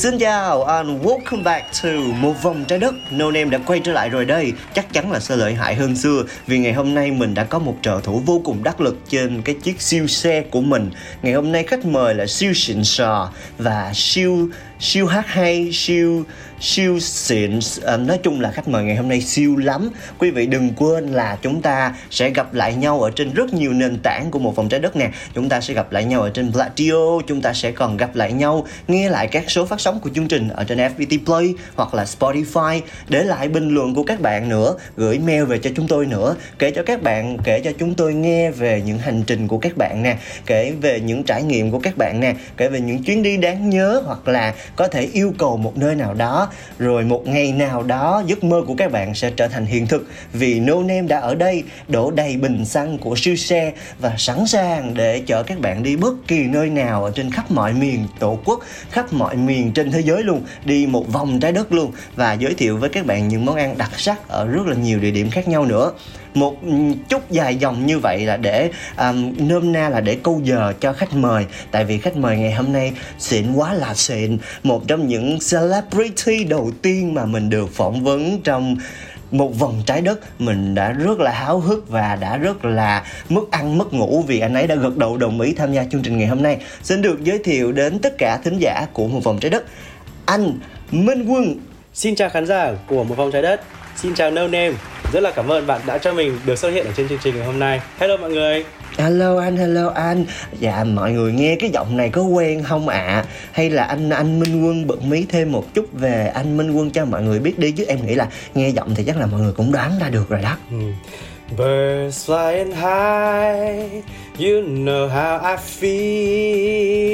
Xin chào, and welcome back to một vòng trái đất. No Name đã quay trở lại rồi đây. Chắc chắn là sẽ lợi hại hơn xưa, Vì ngày hôm nay mình đã có một trợ thủ vô cùng đắc lực Trên cái chiếc siêu xe của mình. Ngày hôm nay khách mời là siêu xịn sò Và siêu siêu hát hay siêu siêu xịn à, nói chung là khách mời ngày hôm nay siêu lắm. Quý vị đừng quên là chúng ta sẽ gặp lại nhau ở trên rất nhiều nền tảng của một vòng trái đất nè. Chúng ta sẽ gặp lại nhau ở trên Platio chúng ta sẽ còn gặp lại nhau nghe lại các số phát sóng của chương trình ở trên FPT Play hoặc là Spotify. Để lại bình luận của các bạn nữa gửi mail về cho chúng tôi nữa. Kể cho các bạn kể cho chúng tôi nghe về những hành trình của các bạn nè. Kể về những trải nghiệm của các bạn nè. Kể về những chuyến đi đáng nhớ hoặc là có thể yêu cầu một nơi nào đó, rồi một ngày nào đó giấc mơ của các bạn sẽ trở thành hiện thực. Vì No Name đã ở đây, đổ đầy bình xăng của siêu xe và sẵn sàng để chở các bạn đi bất kỳ nơi nào ở trên khắp mọi miền tổ quốc, khắp mọi miền trên thế giới luôn, đi một vòng trái đất luôn, và giới thiệu với các bạn những món ăn đặc sắc ở rất là nhiều địa điểm khác nhau nữa một chút dài dòng như vậy là để um, nôm na là để câu giờ cho khách mời. Tại vì khách mời ngày hôm nay xịn quá là xịn. Một trong những celebrity đầu tiên mà mình được phỏng vấn trong một vòng trái đất. Mình đã rất là háo hức và đã rất là mất ăn mất ngủ vì anh ấy đã gật đầu đồng ý tham gia chương trình ngày hôm nay. Xin được giới thiệu đến tất cả thính giả của một vòng trái đất. Anh Minh Quân. Xin chào khán giả của một vòng trái đất. Xin chào No Name rất là cảm ơn bạn đã cho mình được xuất hiện ở trên chương trình ngày hôm nay. Hello mọi người. Hello anh, hello anh. Dạ mọi người nghe cái giọng này có quen không ạ? À? Hay là anh anh Minh Quân bật mí thêm một chút về anh Minh Quân cho mọi người biết đi Chứ em nghĩ là nghe giọng thì chắc là mọi người cũng đoán ra được rồi đó. Ừ. Birds flying high You know how I feel.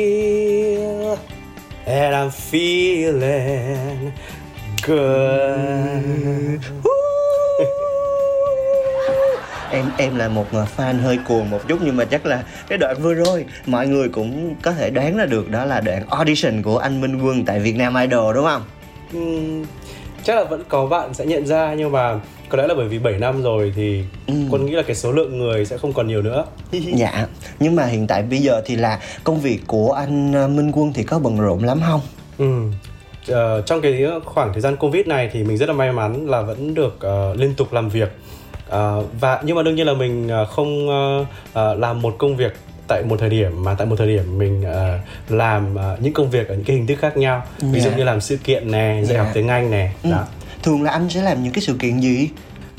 And I'm feeling good em em là một fan hơi cuồng một chút nhưng mà chắc là cái đoạn vừa rồi mọi người cũng có thể đoán ra được đó là đoạn audition của anh Minh Quân tại Việt Nam Idol đúng không? Uhm, chắc là vẫn có bạn sẽ nhận ra nhưng mà có lẽ là bởi vì 7 năm rồi thì ừ. quân nghĩ là cái số lượng người sẽ không còn nhiều nữa dạ nhưng mà hiện tại bây giờ thì là công việc của anh ờ, Minh Quân thì có bận rộn lắm không ừ uh, trong cái khoảng thời gian covid này thì mình rất là may mắn là vẫn được uh, liên tục làm việc uh, và nhưng mà đương nhiên là mình uh, không uh, làm một công việc tại một thời điểm mà tại một thời điểm mình uh, làm uh, những công việc ở những cái hình thức khác nhau yeah. ví dụ dạ. như làm sự kiện nè dạy yeah. học tiếng anh nè ừ. đó thường là anh sẽ làm những cái sự kiện gì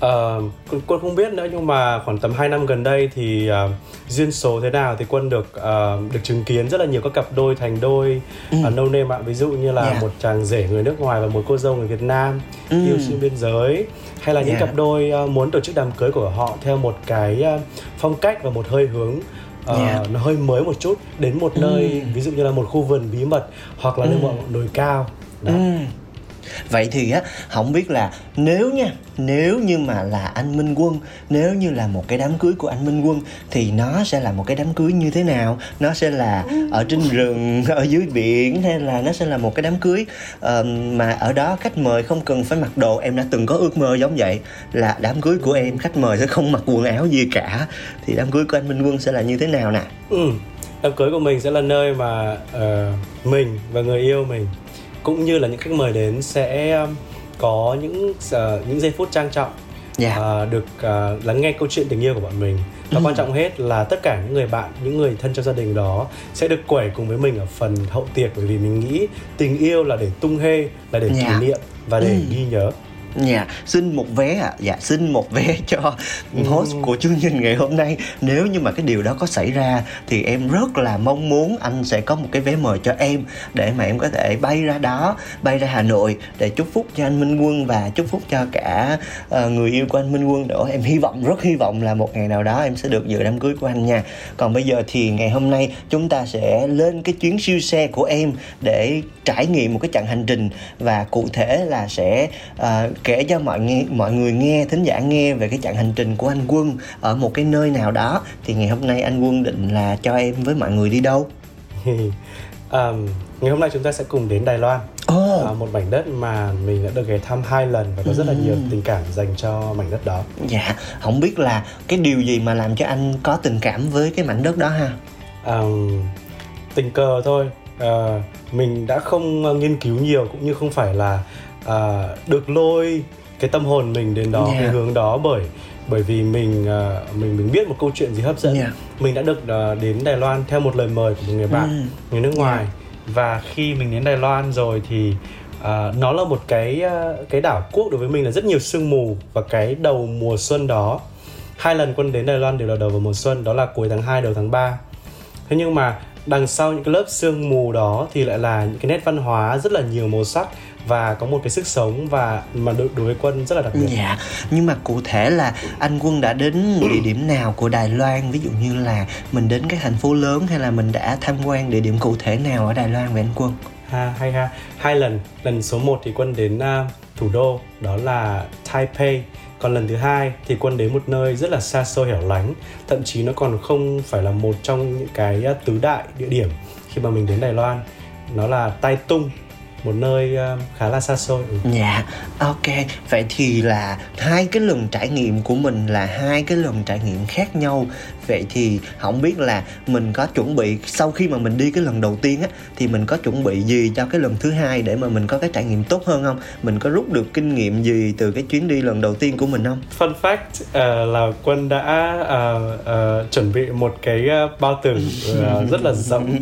Uh, quân không biết nữa nhưng mà khoảng tầm 2 năm gần đây thì uh, duyên số thế nào thì quân được uh, được chứng kiến rất là nhiều các cặp đôi thành đôi ừ. uh, no name ạ ví dụ như là yeah. một chàng rể người nước ngoài và một cô dâu người Việt Nam ừ. yêu xuyên biên giới hay là những yeah. cặp đôi uh, muốn tổ chức đám cưới của họ theo một cái uh, phong cách và một hơi hướng uh, yeah. nó hơi mới một chút đến một ừ. nơi ví dụ như là một khu vườn bí mật hoặc là ừ. lên một đồi cao đó. Ừ vậy thì á không biết là nếu nha nếu như mà là anh minh quân nếu như là một cái đám cưới của anh minh quân thì nó sẽ là một cái đám cưới như thế nào? Nó sẽ là ở trên rừng ở dưới biển hay là nó sẽ là một cái đám cưới? Uh, mà ở đó khách mời không cần phải mặc đồ em đã từng có ước mơ giống vậy là đám cưới của em khách mời sẽ không mặc quần áo gì cả. Thì đám cưới của anh minh quân sẽ là như thế nào nè? Ừ đám cưới của mình sẽ là nơi mà uh, mình và người yêu mình cũng như là những khách mời đến sẽ um, có những uh, những giây phút trang trọng yeah. Dạ. uh, được uh, lắng nghe câu chuyện tình yêu của bọn mình và ừ. quan trọng hết là tất cả những người bạn những người thân trong gia đình đó sẽ được quẩy cùng với mình ở phần hậu tiệc bởi vì mình nghĩ tình yêu là để tung hê là để yeah. kỷ dạ. niệm và để ừ. ghi nhớ Dạ, xin một vé ạ. À. Dạ, xin một vé cho host của chương trình ngày hôm nay. Nếu như mà cái điều đó có xảy ra thì em rất là mong muốn anh sẽ có một cái vé mời cho em để mà em có thể bay ra đó, bay ra Hà Nội để chúc phúc cho anh Minh Quân và chúc phúc cho cả uh, người yêu của anh Minh Quân nữa. Em hy vọng rất hy vọng là một ngày nào đó em sẽ được dự đám cưới của anh nha. Còn bây giờ thì ngày hôm nay chúng ta sẽ lên cái chuyến siêu xe của em để trải nghiệm một cái chặng hành trình và cụ thể là sẽ uh, kể cho mọi nghe mọi người nghe thính giả nghe về cái chặng hành trình của anh Quân ở một cái nơi nào đó. Thì ngày hôm nay anh Quân định là cho em với mọi người đi đâu? um, ngày hôm nay chúng ta sẽ cùng đến Đài Loan. Oh. à, một mảnh đất mà mình đã được ghé thăm hai lần và có rất là nhiều tình cảm dành cho mảnh đất đó. Dạ không biết là cái điều gì mà làm cho anh có tình cảm với cái mảnh đất đó ha? Um, tình cờ thôi. Uh, mình đã không uh, nghiên cứu nhiều cũng như không phải là uh, được lôi cái tâm hồn mình đến đó yeah. cái hướng đó bởi bởi vì mình uh, mình mình biết một câu chuyện gì hấp dẫn yeah. mình đã được uh, đến Đài Loan theo một lời mời của một người bạn mm. người nước ngoài yeah. và khi mình đến Đài Loan rồi thì uh, nó là một cái uh, cái đảo quốc đối với mình là rất nhiều sương mù và cái đầu mùa xuân đó hai lần quân đến Đài Loan đều là đầu vào mùa xuân đó là cuối tháng 2 đầu tháng 3 thế nhưng mà đằng sau những cái lớp sương mù đó thì lại là những cái nét văn hóa rất là nhiều màu sắc và có một cái sức sống và mà đối, đối với quân rất là đặc biệt. Dạ. Nhưng mà cụ thể là anh quân đã đến địa điểm nào của Đài Loan? Ví dụ như là mình đến các thành phố lớn hay là mình đã tham quan địa điểm cụ thể nào ở Đài Loan vậy anh quân? Ha hay ha. Hai lần. Lần số 1 thì quân đến uh, thủ đô đó là Taipei còn lần thứ hai thì quân đến một nơi rất là xa xôi hẻo lánh, thậm chí nó còn không phải là một trong những cái à, tứ đại địa điểm khi mà mình đến đài loan. Nó là tai tung, một nơi à, khá là xa xôi. Ừ. dạ ok. Vậy thì là hai cái lần trải nghiệm của mình là hai cái lần trải nghiệm khác nhau vậy thì không biết là mình có chuẩn bị sau khi mà mình đi cái lần đầu tiên á thì mình có chuẩn bị gì cho cái lần thứ hai để mà mình có cái trải nghiệm tốt hơn không mình có rút được kinh nghiệm gì từ cái chuyến đi lần đầu tiên của mình không fun fact uh, là quân đã uh, uh, chuẩn bị một cái bao tử uh, rất là rộng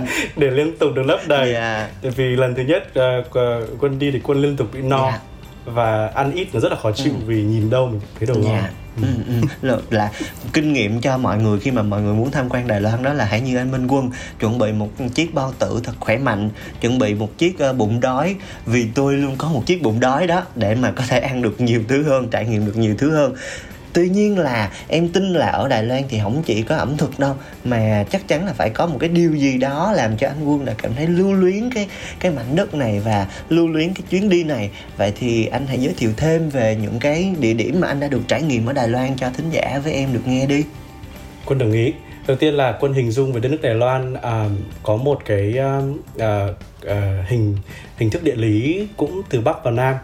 để liên tục được lấp đầy yeah. Dạ. tại vì lần thứ nhất uh, quân đi thì quân liên tục bị no yeah. Dạ. và ăn ít nó rất là khó chịu ừ. vì nhìn đâu mình thấy đồ ngon yeah dạ. Ừ, ừ. Là, là kinh nghiệm cho mọi người khi mà mọi người muốn tham quan Đài Loan đó là hãy như anh Minh Quân chuẩn bị một chiếc bao tử thật khỏe mạnh chuẩn bị một chiếc uh, bụng đói vì tôi luôn có một chiếc bụng đói đó để mà có thể ăn được nhiều thứ hơn trải nghiệm được nhiều thứ hơn tuy nhiên là em tin là ở đài loan thì không chỉ có ẩm thực đâu mà chắc chắn là phải có một cái điều gì đó làm cho anh quân là cảm thấy lưu luyến cái cái mảnh đất này và lưu luyến cái chuyến đi này. Vậy thì anh hãy giới thiệu thêm về những cái địa điểm mà anh đã được trải nghiệm ở đài loan cho thính giả với em được nghe đi. Quân đồng ý đầu tiên là quân hình dung về đất nước đài loan à, có một cái à, à, à hình hình thức địa lý cũng từ bắc vào nam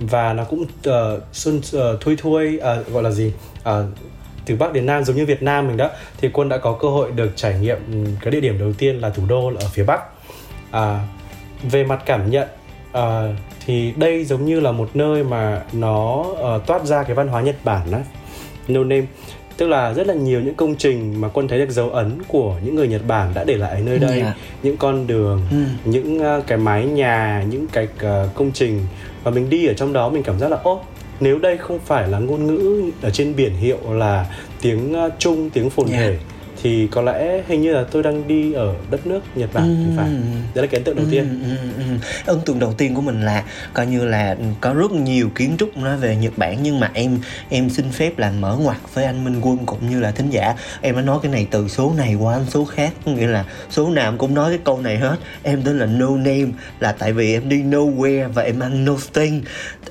và nó cũng uh, xuân ờ, uh, thui thui uh, ờ, gọi là gì? Uh, từ bắc đến nam giống như việt nam mình đó. Thì quân đã có cơ hội được trải nghiệm cái địa điểm đầu tiên là thủ đô ở phía bắc. À, về mặt cảm nhận uh, thì đây giống như là một nơi mà nó uh, toát ra cái văn hóa nhật bản đó no name tức là rất là nhiều những công trình mà quân thấy được dấu ấn của những người Nhật Bản đã để lại ở nơi đây yeah. những con đường ừ. những uh, cái mái nhà những cái uh, công trình và mình đi ở trong đó mình cảm giác là ô nếu đây không phải là ngôn ngữ ở trên biển hiệu là tiếng uh, Trung tiếng phồn yeah. thể thì có lẽ hình như là tôi đang đi ở đất nước Nhật Bản ừ. thì phải đấy là cái ấn tượng đầu ừ, tiên. ừ, ừ, ừ. ấn tượng đầu tiên của mình là coi như là có rất nhiều kiến trúc nói về Nhật Bản nhưng mà em em xin phép là mở ngoặt với anh Minh Quân cũng như là thính giả. Em đã nói cái này từ số này qua số khác nghĩa là số nào em cũng nói cái câu này hết. Em tên là no name là tại vì em đi nowhere và em ăn nothing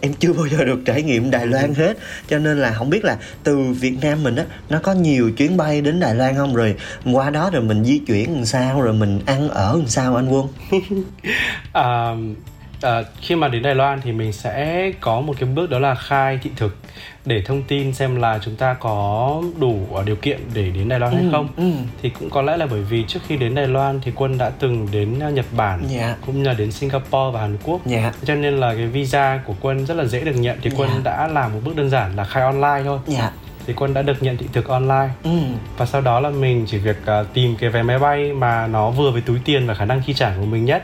em chưa bao giờ được trải nghiệm Đài Loan hết. Cho nên là không biết là từ Việt Nam mình á nó có nhiều chuyến bay đến Đài Loan không? Rồi qua đó rồi mình di chuyển làm sao? Rồi mình ăn ở làm sao anh Quân? À, à, khi mà đến Đài Loan thì mình sẽ có một cái bước đó là khai thị thực để thông tin xem là chúng ta có đủ điều kiện để đến Đài Loan ừ, hay không ừ. thì cũng có lẽ là bởi vì trước khi đến Đài Loan thì quân đã từng đến Nhật Bản yeah. Dạ. cũng như là đến Singapore và Hàn Quốc yeah. Dạ. cho nên là cái visa của quân rất là dễ được nhận thì quân yeah. Dạ. đã làm một bước đơn giản là khai online thôi yeah thì quân đã được nhận thị thực online ừ. và sau đó là mình chỉ việc uh, tìm cái vé máy bay mà nó vừa với túi tiền và khả năng chi trả của mình nhất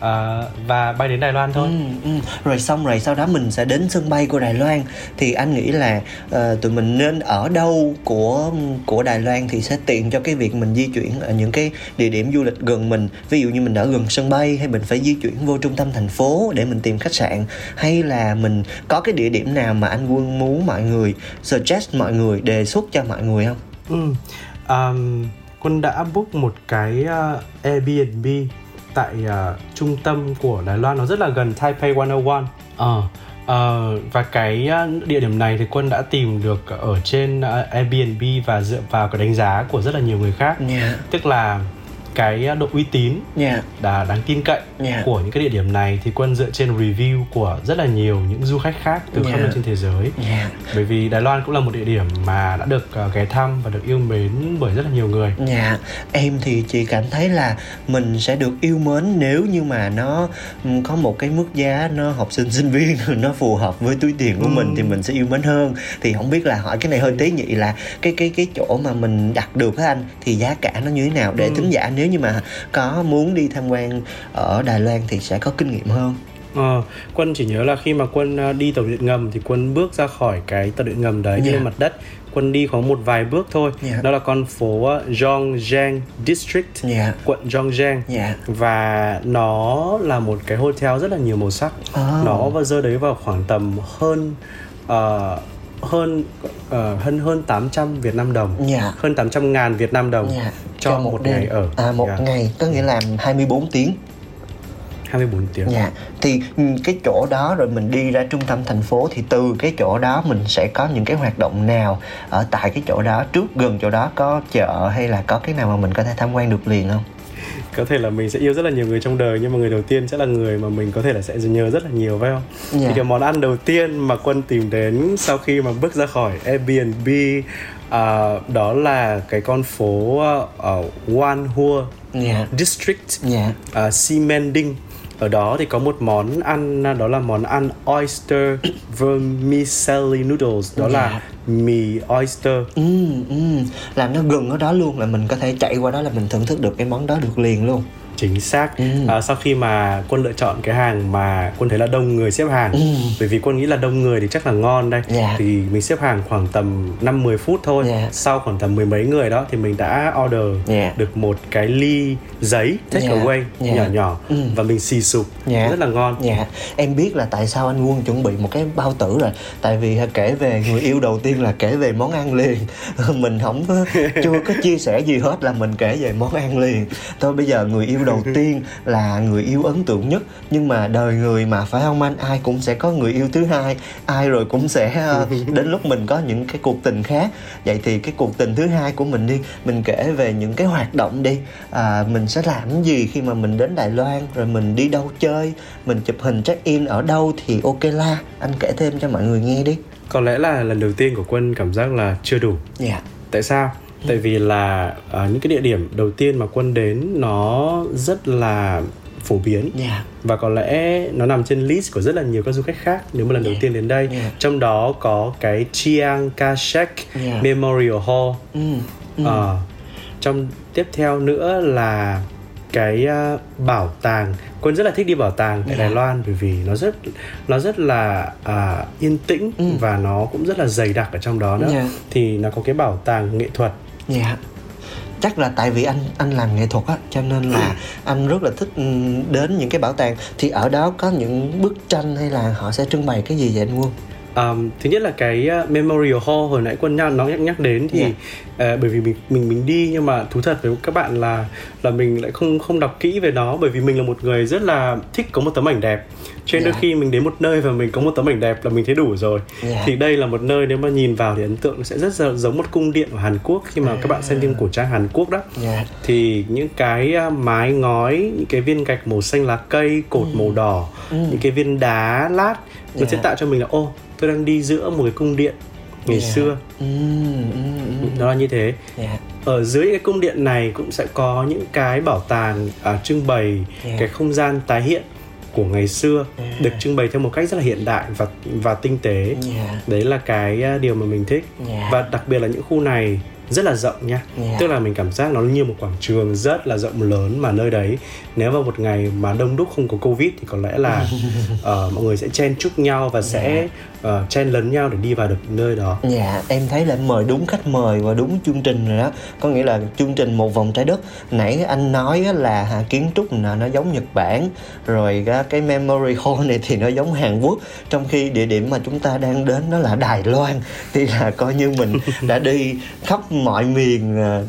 à, và bay đến Đài Loan thôi. Ừ, ừ. Rồi xong rồi sau đó mình sẽ đến sân bay của Đài Loan thì anh nghĩ là uh, tụi mình nên ở đâu của của Đài Loan thì sẽ tiện cho cái việc mình di chuyển ở những cái địa điểm du lịch gần mình. Ví dụ như mình ở gần sân bay hay mình phải di chuyển vô trung tâm thành phố để mình tìm khách sạn hay là mình có cái địa điểm nào mà anh Quân muốn mọi người suggest mọi người đề xuất cho mọi người không? Ừ. Um, Quân đã book một cái uh, Airbnb tại uh, trung tâm của Đài Loan nó rất là gần Taipei 101. Ờ Uh, và cái uh, địa điểm này thì quân đã tìm được ở trên uh, Airbnb và dựa vào cái đánh giá của rất là nhiều người khác Yeah. tức là cái độ uy tín Yeah. đã đáng tin cậy Yeah. của những cái địa điểm này thì quân dựa trên review của rất là nhiều những du khách khác từ khắp Yeah. nơi trên thế giới Yeah. bởi vì Đài Loan cũng là một địa điểm mà đã được uh, ghé thăm và được yêu mến bởi rất là nhiều người Dạ, em thì chị cảm thấy là mình sẽ được yêu mến nếu như mà nó ừ, có một cái mức giá nó học sinh sinh viên nó phù hợp với túi tiền của mình thì mình sẽ yêu mến hơn. Thì không biết là hỏi cái này hơi tế nhị là cái cái cái chỗ mà mình đặt được á anh thì giá cả nó như thế nào để thính giả nếu như mà có muốn đi tham quan ở Đài Loan thì sẽ có kinh nghiệm hơn. Ờ, quân chỉ nhớ là khi mà quân ờ, đi tàu điện ngầm thì quân bước ra khỏi cái tàu điện ngầm đấy Yeah. lên mặt đất quân đi có một vài bước thôi Yeah. đó là con phố ờ, Zhongjiang District Dạ. quận Zhongjiang Dạ. và nó là một cái hotel rất là nhiều màu sắc Oh. nó vào rơi đấy vào khoảng tầm hơn ờ, hơn ờ, hơn hơn 800 Việt Nam đồng Dạ. hơn 800 ngàn Việt Nam đồng Dạ. cho, một, đêm. ngày ở À một Yeah. ngày có nghĩa là 24 tiếng 24 tiếng Dạ, thì cái chỗ đó rồi mình đi ra trung tâm thành phố thì từ cái chỗ đó mình sẽ có những cái hoạt động nào ở tại cái chỗ đó trước gần chỗ đó có chợ hay là có cái nào mà mình có thể tham quan được liền không? Có thể là mình sẽ yêu rất là nhiều người trong đời nhưng mà người đầu tiên sẽ là người mà mình có thể là sẽ nhớ rất là nhiều phải không? Dạ. Thì cái món ăn đầu tiên mà quân tìm đến sau khi mà bước ra khỏi Airbnb à, đó là cái con phố ở Wanhua Dạ. District Dạ. uh, Ximending ở đó thì có một món ăn đó là món ăn oyster vermicelli noodles đó Dạ. là mì oyster Ừ, ừ, làm nó gần ở đó luôn là mình có thể chạy qua đó là mình thưởng thức được cái món đó được liền luôn. Chính xác Ừ. à, sau khi mà quân lựa chọn cái hàng mà quân thấy là đông người xếp hàng Ừ. bởi vì quân nghĩ là đông người thì chắc là ngon đây Dạ. thì mình xếp hàng khoảng tầm 5-10 phút thôi Dạ. sau khoảng tầm mười mấy người đó thì mình đã order Dạ. được một cái ly giấy take Dạ. away Dạ. nhỏ nhỏ Ừ. và mình xì sụp Dạ. rất là ngon Dạ, em biết là tại sao anh Quân chuẩn bị một cái bao tử rồi Tại vì kể về người yêu đầu tiên là kể về món ăn liền Mình không có, chưa có chia sẻ gì hết là mình kể về món ăn liền Thôi bây giờ người yêu đầu tiên là người yêu ấn tượng nhất. Nhưng mà đời người mà phải không anh? Ai cũng sẽ có người yêu thứ hai. Ai rồi cũng sẽ ờ, đến lúc mình có những cái cuộc tình khác. Vậy thì cái cuộc tình thứ hai của mình đi Mình kể về những cái hoạt động đi. À, Mình sẽ làm gì khi mà mình đến Đài Loan Rồi mình đi đâu chơi Mình chụp hình check in ở đâu thì ok la. Anh kể thêm cho mọi người nghe đi. Có lẽ là lần đầu tiên của quân cảm giác là chưa đủ. Dạ. Tại sao tại vì là à, những cái địa điểm đầu tiên mà quân đến nó rất là phổ biến Dạ và có lẽ nó nằm trên list của rất là nhiều các du khách khác nếu mà lần đầu Yeah. tiên đến đây Yeah. trong đó có cái Chiang Kai-shek Yeah. Memorial Hall ừ. Ừ. Ờ, trong tiếp theo nữa là cái à, bảo tàng quân rất là thích đi bảo tàng tại Yeah. Đài Loan bởi vì nó rất nó rất là à, yên tĩnh Ừ. và nó cũng rất là dày đặc ở trong đó nữa Yeah. thì nó có cái bảo tàng nghệ thuật Dạ. Chắc là tại vì anh anh làm nghệ thuật á cho nên là anh rất là thích ừ, đến những cái bảo tàng. Thì ở đó có những bức tranh hay là họ sẽ trưng bày cái gì vậy anh Quân? Um, thứ nhất là cái uh, Memorial Hall hồi nãy quân nhắc nó nhắc nhắc đến thì Yeah. uh, bởi vì mình mình mình đi nhưng mà thú thật với các bạn là là mình lại không không đọc kỹ về nó bởi vì mình là một người rất là thích có một tấm ảnh đẹp cho nên đôi Yeah. khi mình đến một nơi và mình có một tấm ảnh đẹp là mình thấy đủ rồi Yeah. thì đây là một nơi nếu mà nhìn vào thì ấn tượng nó sẽ rất giống một cung điện ở Hàn Quốc khi mà các bạn xem phim cổ trang Hàn Quốc đó Dạ thì những cái uh, mái ngói những cái viên gạch màu xanh lá cây cột màu đỏ những cái viên đá lát nó sẽ Yeah. tạo cho mình là ô tôi đang đi giữa một cái cung điện ngày Yeah. xưa ừ, ừ, ừ. nó là như thế Dạ ở dưới cái cung điện này cũng sẽ có những cái bảo tàng à, trưng bày Yeah. cái không gian tái hiện của ngày xưa Yeah. được trưng bày theo một cách rất là hiện đại và và tinh tế Dạ đấy là cái à, điều mà mình thích Dạ. và đặc biệt là những khu này rất là rộng nha Yeah. tức là mình cảm giác nó như một quảng trường rất là rộng lớn mà nơi đấy nếu vào một ngày mà đông đúc không có covid thì có lẽ là ờ, mọi người sẽ chen chúc nhau và sẽ ờ, chen lấn nhau để đi vào được nơi đó. Dạ, em thấy là em mời đúng khách mời và đúng chương trình rồi đó. Có nghĩa là chương trình Một Vòng Trái Đất Nãy anh nói á là hà, kiến trúc là nó giống Nhật Bản Rồi cái, Memory Hall này thì nó giống Hàn Quốc. Trong khi địa điểm mà chúng ta đang đến đó là Đài Loan Thì là coi như mình đã đi khắp mọi miền à,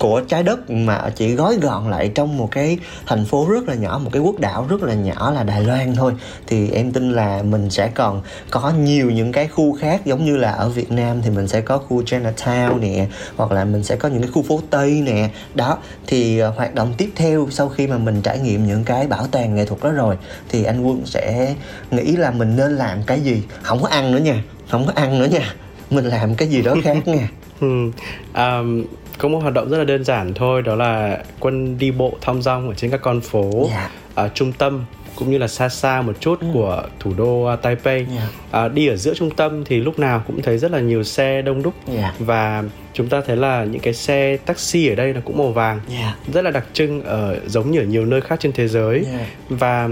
của trái đất mà chỉ gói gọn lại trong một cái thành phố rất là nhỏ một cái quốc đảo rất là nhỏ là Đài Loan thôi. Thì em tin là mình sẽ còn có nhiều những cái khu khác giống như là ở Việt Nam thì mình sẽ có khu Chinatown nè hoặc là mình sẽ có những cái khu phố Tây nè. Đó thì ờ, hoạt động tiếp theo sau khi mà mình trải nghiệm những cái bảo tàng nghệ thuật đó rồi thì anh Quân sẽ nghĩ là mình nên làm cái gì? Không có ăn nữa nha không có ăn nữa nha. Mình làm cái gì đó khác nha. Um, có một hoạt động rất là đơn giản thôi đó là quân đi bộ thong dong ở trên các con phố Dạ. ở trung tâm cũng như là xa xa một chút của thủ đô uh, Taipei Dạ. À, đi ở giữa trung tâm thì lúc nào cũng thấy rất là nhiều xe đông đúc Dạ. và chúng ta thấy là những cái xe taxi ở đây nó cũng màu vàng Dạ. rất là đặc trưng ở giống như ở nhiều nơi khác trên thế giới Dạ. và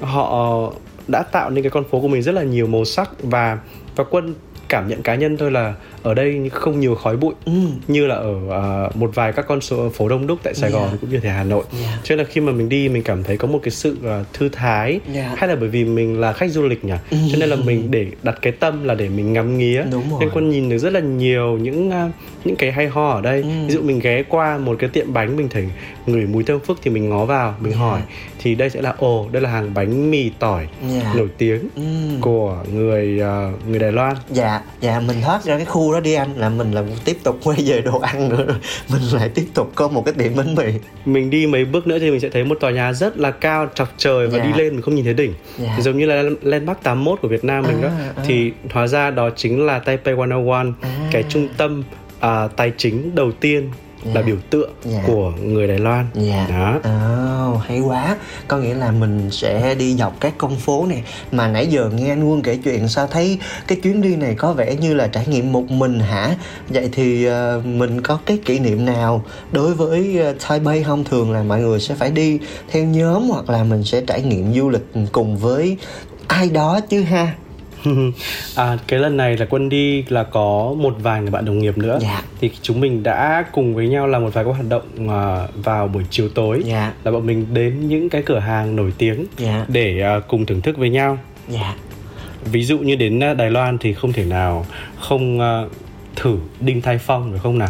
họ đã tạo nên cái con phố của mình rất là nhiều màu sắc và và quân cảm nhận cá nhân thôi là ở đây không nhiều khói bụi Ừ. như là ở ờ, một vài các con số phố đông đúc tại Sài Gòn Yeah. cũng như thể Hà Nội Yeah. cho nên là khi mà mình đi mình cảm thấy có một cái sự ờ, thư thái Yeah. hay là bởi vì mình là khách du lịch nhỉ cho nên là mình để đặt cái tâm là để mình ngắm nghía nên quân nhìn được rất là nhiều những ờ, những cái hay ho ở đây Ừ. ví dụ mình ghé qua một cái tiệm bánh mình thấy ngửi mùi thơm phức thì mình ngó vào mình Yeah. hỏi thì đây sẽ là ồ đây là hàng bánh mì tỏi Yeah. nổi tiếng Ừ. của người ờ, người Đài Loan Dạ, dạ mình thoát ra cái khu đó đi anh là mình là tiếp tục quay về đồ ăn nữa Mình lại tiếp tục có một cái tiệm bánh mì mình đi mấy bước nữa thì mình sẽ thấy một tòa nhà rất là cao chọc trời và Dạ. đi lên mình không nhìn thấy đỉnh Dạ. Giống như là Landmark 81 của Việt Nam mình đó À, à. thì hóa ra đó chính là Taipei 101 À. cái trung tâm à, tài chính đầu tiên là Dạ. biểu tượng Dạ. của người Đài Loan. Dạ. Đó. Ồ, hay quá. Có nghĩa là mình sẽ đi dọc các con phố này. Mà nãy giờ nghe anh Quân kể chuyện Sao thấy cái chuyến đi này có vẻ như là trải nghiệm một mình hả? Vậy thì ờ, mình có cái kỷ niệm nào Đối với ờ, Taipei không? Thường là mọi người sẽ phải đi theo nhóm Hoặc là mình sẽ trải nghiệm du lịch cùng với ai đó chứ ha à, cái lần này là quân đi là có một vài người bạn đồng nghiệp nữa Dạ. thì chúng mình đã cùng với nhau làm một vài các hoạt động à, vào buổi chiều tối Dạ. là bọn mình đến những cái cửa hàng nổi tiếng Dạ. để à, cùng thưởng thức với nhau Dạ ví dụ như đến à, Đài Loan thì không thể nào không à, thử đinh thái phong phải không nào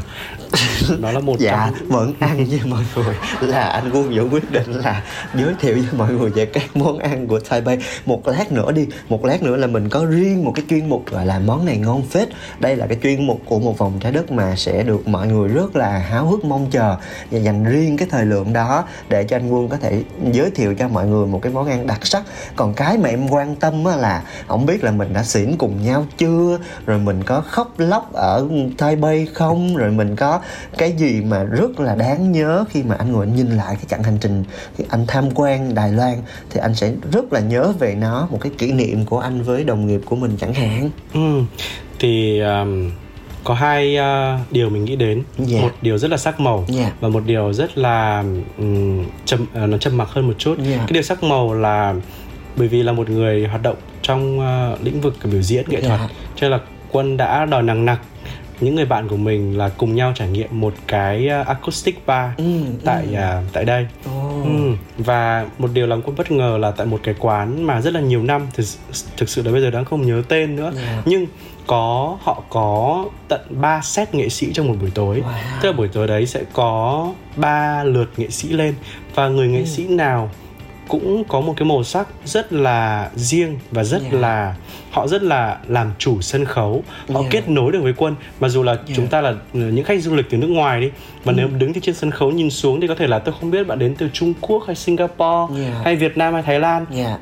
đó là một Dạ trong vẫn ăn với mọi người. Là anh Quân vẫn quyết định là Giới thiệu với mọi người về các món ăn của Taipei. Một lát nữa đi Một lát nữa là mình có riêng một cái chuyên mục Gọi là món này ngon phết. Đây là cái chuyên mục của một vòng trái đất Mà sẽ được mọi người rất là háo hức mong chờ Và dành riêng cái thời lượng đó Để cho anh Quân có thể giới thiệu cho mọi người Một cái món ăn đặc sắc. Còn cái mà em quan tâm á là Không biết là mình đã xỉn cùng nhau chưa? Rồi mình có khóc lóc ở Taipei không? Rồi mình có cái gì mà rất là đáng nhớ khi mà anh ngồi anh nhìn lại cái chặng hành trình khi anh tham quan Đài Loan thì anh sẽ rất là nhớ về nó một cái kỷ niệm của anh với đồng nghiệp của mình chẳng hạn Ừ. thì um, có hai uh, điều mình nghĩ đến Dạ. một điều rất là sắc màu Dạ. và một điều rất là um, trầm uh, nó trầm mặc hơn một chút Dạ. cái điều sắc màu là bởi vì là một người hoạt động trong uh, lĩnh vực biểu diễn nghệ thuật cho nên là quân đã đòi nặng nặc những người bạn của mình là cùng nhau trải nghiệm một cái uh, acoustic bar Ừ, tại uh, tại đây Ồ. Ừ. Và một điều làm quân bất ngờ là tại một cái quán mà rất là nhiều năm thực, thực sự là bây giờ đang không nhớ tên nữa Yeah. nhưng có họ có tận 3 set nghệ sĩ trong một buổi tối Wow. tức là buổi tối đấy sẽ có ba lượt nghệ sĩ lên và người Ừ. nghệ sĩ nào cũng có một cái màu sắc rất là riêng và rất Yeah. là họ rất là làm chủ sân khấu họ Yeah. kết nối được với quân mặc dù là chúng ta là ừ, những khách du lịch từ nước ngoài đi mà nếu đứng trên sân khấu nhìn xuống thì có thể là tôi không biết bạn đến từ Trung Quốc hay Singapore Yeah. hay Việt Nam hay Thái Lan Dạ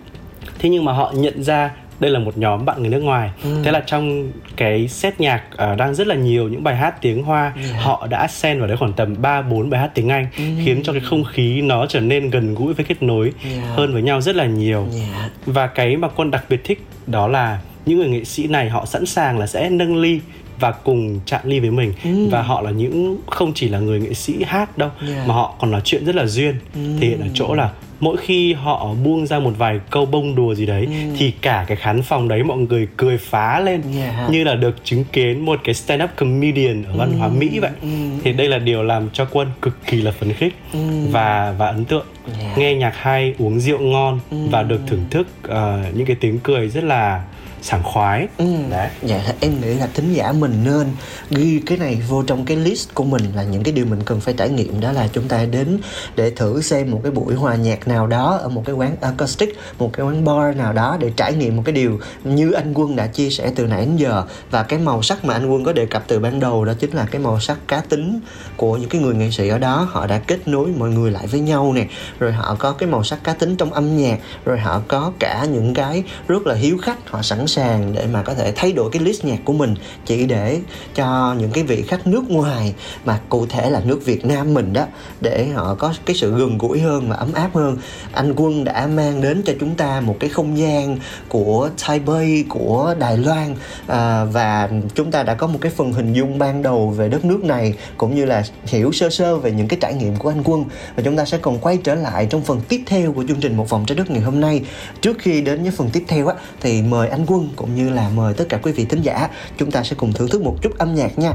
thế nhưng mà họ nhận ra đây là một nhóm bạn người nước ngoài Ừ. thế là trong cái set nhạc ờ, đang rất là nhiều những bài hát tiếng hoa Yeah. họ đã xen vào đấy khoảng tầm 3 4 bài hát tiếng Anh Ừ. khiến cho cái không khí nó trở nên gần gũi với kết nối Yeah. hơn với nhau rất là nhiều Dạ và cái mà quân đặc biệt thích đó là những người nghệ sĩ này họ sẵn sàng là sẽ nâng ly và cùng chạm ly với mình Ừ. và họ là những không chỉ là người nghệ sĩ hát đâu Yeah. mà họ còn nói chuyện rất là duyên Ừ. thể hiện ở chỗ là mỗi khi họ buông ra một vài câu bông đùa gì đấy Ừ. thì cả cái khán phòng đấy mọi người cười phá lên Yeah. như là được chứng kiến một cái stand up comedian ở văn hóa Mỹ vậy Ừ. thì đây là điều làm cho quân cực kỳ là phấn khích Ừ. và và ấn tượng Yeah. nghe nhạc hay uống rượu ngon Ừ. và được thưởng thức ờ, những cái tiếng cười rất là sảng khoái. Ừ. đấy. Dạ em nghĩ là thính giả mình nên ghi cái này vô trong cái list của mình là những cái điều mình cần phải trải nghiệm. Đó là chúng ta đến để thử xem một cái buổi hòa nhạc nào đó ở một cái quán acoustic, một cái quán bar nào đó để trải nghiệm một cái điều như anh Quân đã chia sẻ từ nãy đến giờ. Và cái màu sắc mà anh Quân có đề cập từ ban đầu đó chính là cái màu sắc cá tính của những cái người nghệ sĩ ở đó. Họ đã kết nối mọi người lại với nhau nè. Rồi họ có cái màu sắc cá tính trong âm nhạc. Rồi họ có cả những cái rất là hiếu khách họ sẵn sàng để mà có thể thay đổi cái list nhạc của mình chỉ để cho những cái vị khách nước ngoài mà cụ thể là nước Việt Nam mình đó để họ có cái sự gần gũi hơn và ấm áp hơn. Anh Quân đã mang đến cho chúng ta một cái không gian của Taipei của Đài Loan à, và chúng ta đã có một cái phần hình dung ban đầu về đất nước này cũng như là hiểu sơ sơ về những cái trải nghiệm của anh Quân. Và chúng ta sẽ còn quay trở lại trong phần tiếp theo của chương trình một vòng trái đất ngày hôm nay. Trước khi đến với phần tiếp theo á thì mời anh Quân cũng như là mời tất cả quý vị thính giả chúng ta sẽ cùng thưởng thức một chút âm nhạc nha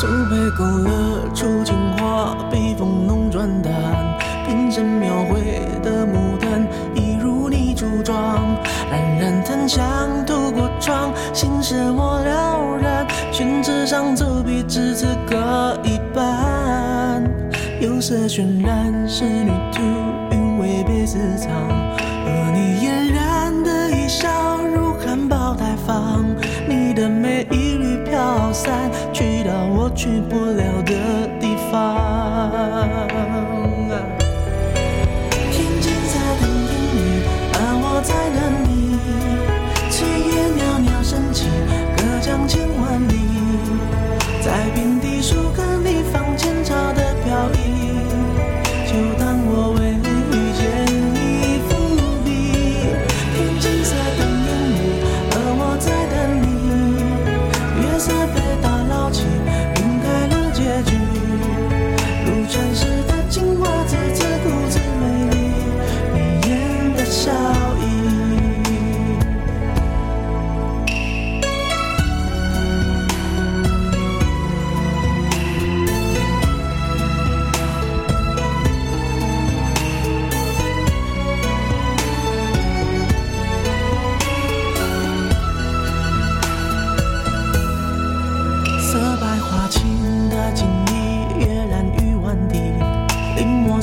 苏北勾勒出情话，被风弄转淡， 平生描绘的牡丹，一如你初妆，冉冉檀香透过窗，心事我了然，宣纸上走笔至此搁一半，釉色渲染仕女图，韵味被私藏，而你嫣然的一笑如含苞待放，你的美一缕飘散，去到我去不了的地方。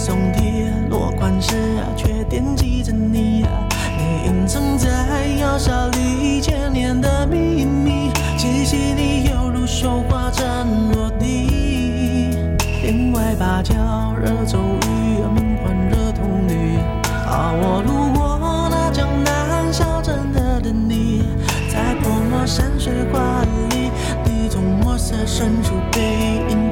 松贴，落款时，却惦记着你。你隐藏在窑烧里千年的秘密，气息里犹如绣花针落地。帘外芭蕉惹骤雨，门环惹铜绿。啊，我路过那江南小镇的等你，在泼墨山水画里，你从墨色深处被隐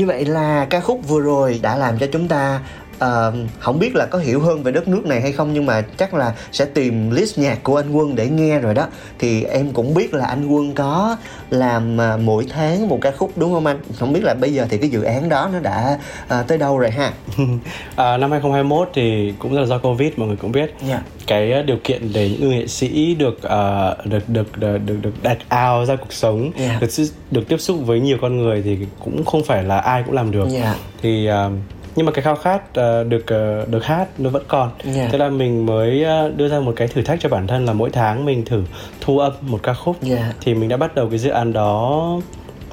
như vậy là ca khúc vừa rồi đã làm cho chúng ta uh, không biết là có hiểu hơn về đất nước này hay không nhưng mà chắc là sẽ tìm list nhạc của anh Quân để nghe rồi đó thì em cũng biết là anh Quân có làm uh, mỗi tháng một ca khúc đúng không anh không biết là bây giờ thì cái dự án đó nó đã uh, tới đâu rồi ha à, năm 2021 thì cũng là do covid mọi người cũng biết yeah. Dạ. cái điều kiện để những người nghệ sĩ được uh, được, được được được được đặt ao ra cuộc sống yeah. được được tiếp xúc với nhiều con người thì cũng không phải là ai cũng làm được yeah. thì uh, nhưng mà cái khao khát uh, được uh, được hát nó vẫn còn yeah. thế là mình mới uh, đưa ra một cái thử thách cho bản thân là mỗi tháng mình thử thu âm một ca khúc yeah. thì mình đã bắt đầu cái dự án đó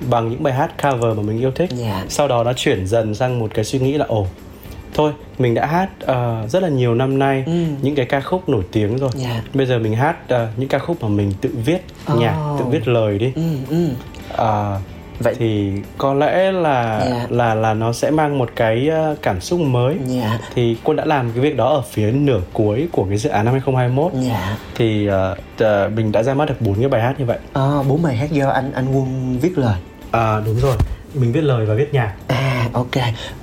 bằng những bài hát cover mà mình yêu thích yeah. sau đó nó chuyển dần sang một cái suy nghĩ là ồ thôi mình đã hát uh, rất là nhiều năm nay ừ. những cái ca khúc nổi tiếng rồi yeah. bây giờ mình hát uh, những ca khúc mà mình tự viết oh. nhạc tự viết lời đi ừ, ừ. Uh, vậy thì có lẽ là yeah. là là nó sẽ mang một cái cảm xúc mới yeah. thì quân đã làm cái việc đó ở phía nửa cuối của cái dự án năm 2021 yeah. thì uh, uh, mình đã ra mắt được bốn cái bài hát như vậy à, bốn bài hát do anh anh quân viết lời à đúng rồi mình viết lời và viết nhạc à ok.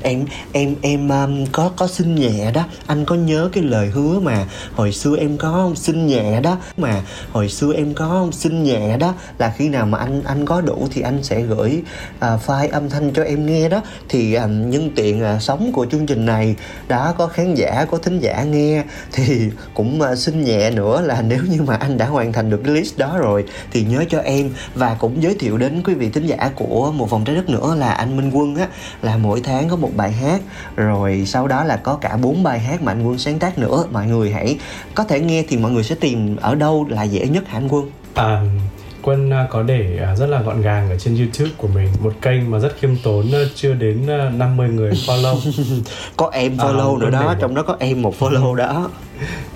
Em em em um, có có xin nhẹ đó. Anh có nhớ cái lời hứa mà hồi xưa em có xin nhẹ đó. Mà hồi xưa em có xin nhẹ đó. Là khi nào mà anh anh có đủ thì anh sẽ gửi uh, file âm thanh cho em nghe đó. Thì um, nhân tiện à, uh, sống của chương trình này đã có khán giả có thính giả nghe thì cũng uh, xin nhẹ nữa là nếu như mà anh đã hoàn thành được cái list đó rồi thì nhớ cho em. Và cũng giới thiệu đến quý vị thính giả của một vòng trái đất nữa là anh Minh Quân á là mỗi tháng có một bài hát rồi sau đó là có cả bốn bài hát mà anh Quân sáng tác nữa. Mọi người hãy có thể nghe thì mọi người sẽ tìm ở đâu là dễ nhất hả anh Quân? À, Quân à, có để à, rất là gọn gàng ở trên YouTube của mình. Một kênh mà rất khiêm tốn à, chưa đến 50 người follow. Có em follow à, nữa đó trong đó có em một follow đó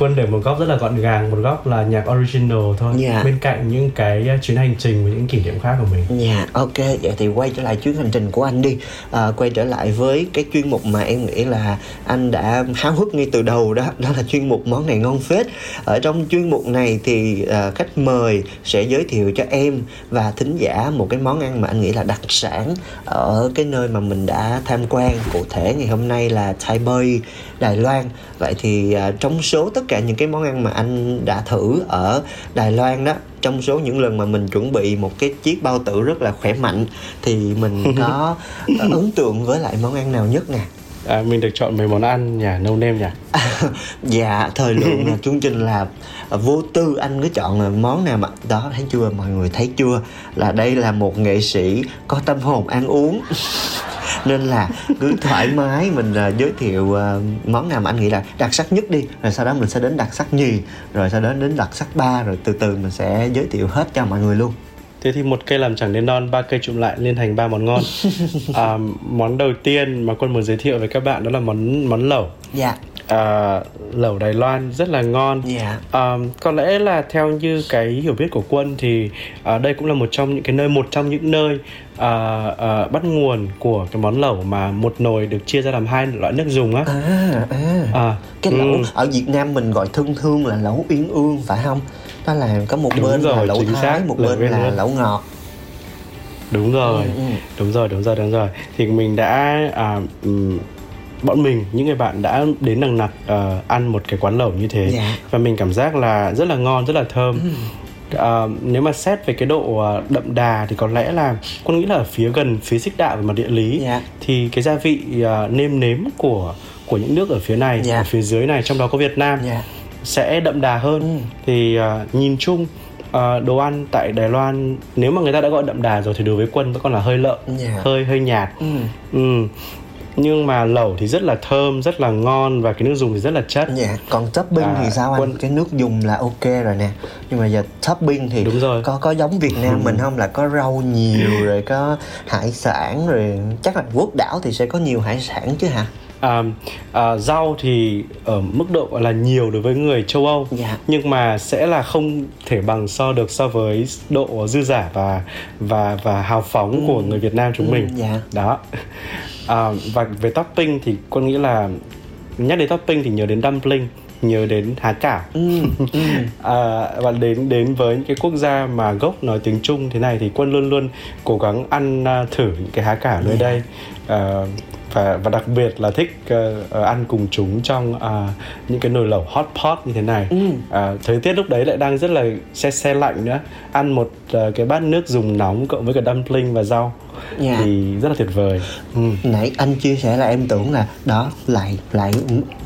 quân để một góc rất là gọn gàng một góc là nhạc original thôi. Yeah. Dạ. bên cạnh những cái uh, chuyến hành trình và những kỷ niệm khác của mình. Dạ yeah, ok. Vậy thì quay trở lại chuyến hành trình của anh đi. À, quay trở lại với cái chuyên mục mà em nghĩ là anh đã háo hức ngay từ đầu đó. Đó là chuyên mục món này ngon phết. Ở trong chuyên mục này thì uh, khách mời sẽ giới thiệu cho em và thính giả một cái món ăn mà anh nghĩ là đặc sản ở cái nơi mà mình đã tham quan. Cụ thể ngày hôm nay là Taipei Đài Loan. Vậy thì uh, trong số tất cả những cái món ăn mà anh đã thử ở Đài Loan đó. Trong số những lần mà mình chuẩn bị một cái chiếc bao tử rất là khỏe mạnh thì mình có uh, ấn tượng với lại món ăn nào nhất nè À, mình được chọn mấy món ăn nhà nâu nêm nhỉ? dạ, thời lượng chương trình là vô tư anh cứ chọn món nào mà đó thấy chưa? Mọi người thấy chưa? Là đây là một nghệ sĩ có tâm hồn ăn uống. Nên là cứ thoải mái mình uh, giới thiệu uh, món nào mà anh nghĩ là đặc sắc nhất đi. Rồi sau đó mình sẽ đến đặc sắc nhì rồi sau đó đến đặc sắc ba rồi từ từ mình sẽ giới thiệu hết cho mọi người luôn Thế thì một cây làm chẳng nên non, ba cây trụm lại lên thành ba món ngon. à, món đầu tiên mà quân muốn giới thiệu với các bạn đó là món món lẩu. Dạ. Yeah à, lẩu Đài Loan rất là ngon. Yeah. À, có lẽ là theo như cái hiểu biết của quân thì à, đây cũng là một trong những cái nơi một trong những nơi à, à, bắt nguồn của cái món lẩu mà một nồi được chia ra làm hai loại nước dùng á. À, à. à cái lẩu ừ. ở Việt Nam mình gọi thân thương là lẩu uyên ương phải không? Đó là có một đúng bên rồi, là lẩu thái, xác, một bên là luôn. lẩu ngọt đúng rồi ừ, ừ. đúng rồi đúng rồi đúng rồi thì mình đã à, bọn mình những người bạn đã đến nằng nặc uh, ăn một cái quán lẩu như thế yeah. Dạ. và mình cảm giác là rất là ngon rất là thơm mm. Uh, nếu mà xét về cái độ uh, đậm đà thì có lẽ là con nghĩ là ở phía gần phía xích đạo về mặt địa lý yeah. thì cái gia vị uh, nêm nếm của của những nước ở phía này yeah. ở phía dưới này trong đó có Việt Nam yeah. Sẽ đậm đà hơn. Thì uh, nhìn chung uh, đồ ăn tại Đài Loan nếu mà người ta đã gọi đậm đà rồi thì đối với quân vẫn còn là hơi lợn yeah. hơi hơi nhạt. Mm. ừ. Nhưng mà lẩu thì rất là thơm rất là ngon và cái nước dùng thì rất là chất. Dạ còn topping à, thì sao anh? quân... cái nước dùng là ok rồi nè. Nhưng mà giờ topping thì đúng rồi. có có giống việt nam ừ. mình không? Là có rau nhiều rồi có hải sản rồi chắc là quốc đảo thì sẽ có nhiều hải sản chứ hả à, à, rau thì ở mức độ là nhiều đối với người châu Âu yeah. nhưng mà sẽ là không thể bằng so được so với độ dư giả và và và hào phóng ừ. của người Việt Nam chúng ừ, mình yeah. đó à, và về topping thì con nghĩ là nhắc đến topping thì nhớ đến dumpling nhớ đến há cảo ừ, ừ. à, và đến đến với những cái quốc gia mà gốc nói tiếng Trung thế này thì quân luôn luôn cố gắng ăn uh, thử những cái há cảo nơi đây uh, và và đặc biệt là thích uh, ăn cùng chúng trong uh, những cái nồi lẩu hot pot như thế này. Ừ. uh, thời tiết lúc đấy lại đang rất là se se lạnh nữa. Ăn một uh, cái bát nước dùng nóng cộng với cả dumpling và rau Dạ. thì rất là tuyệt vời. Ừ. nãy anh chia sẻ là em tưởng là đó lại lại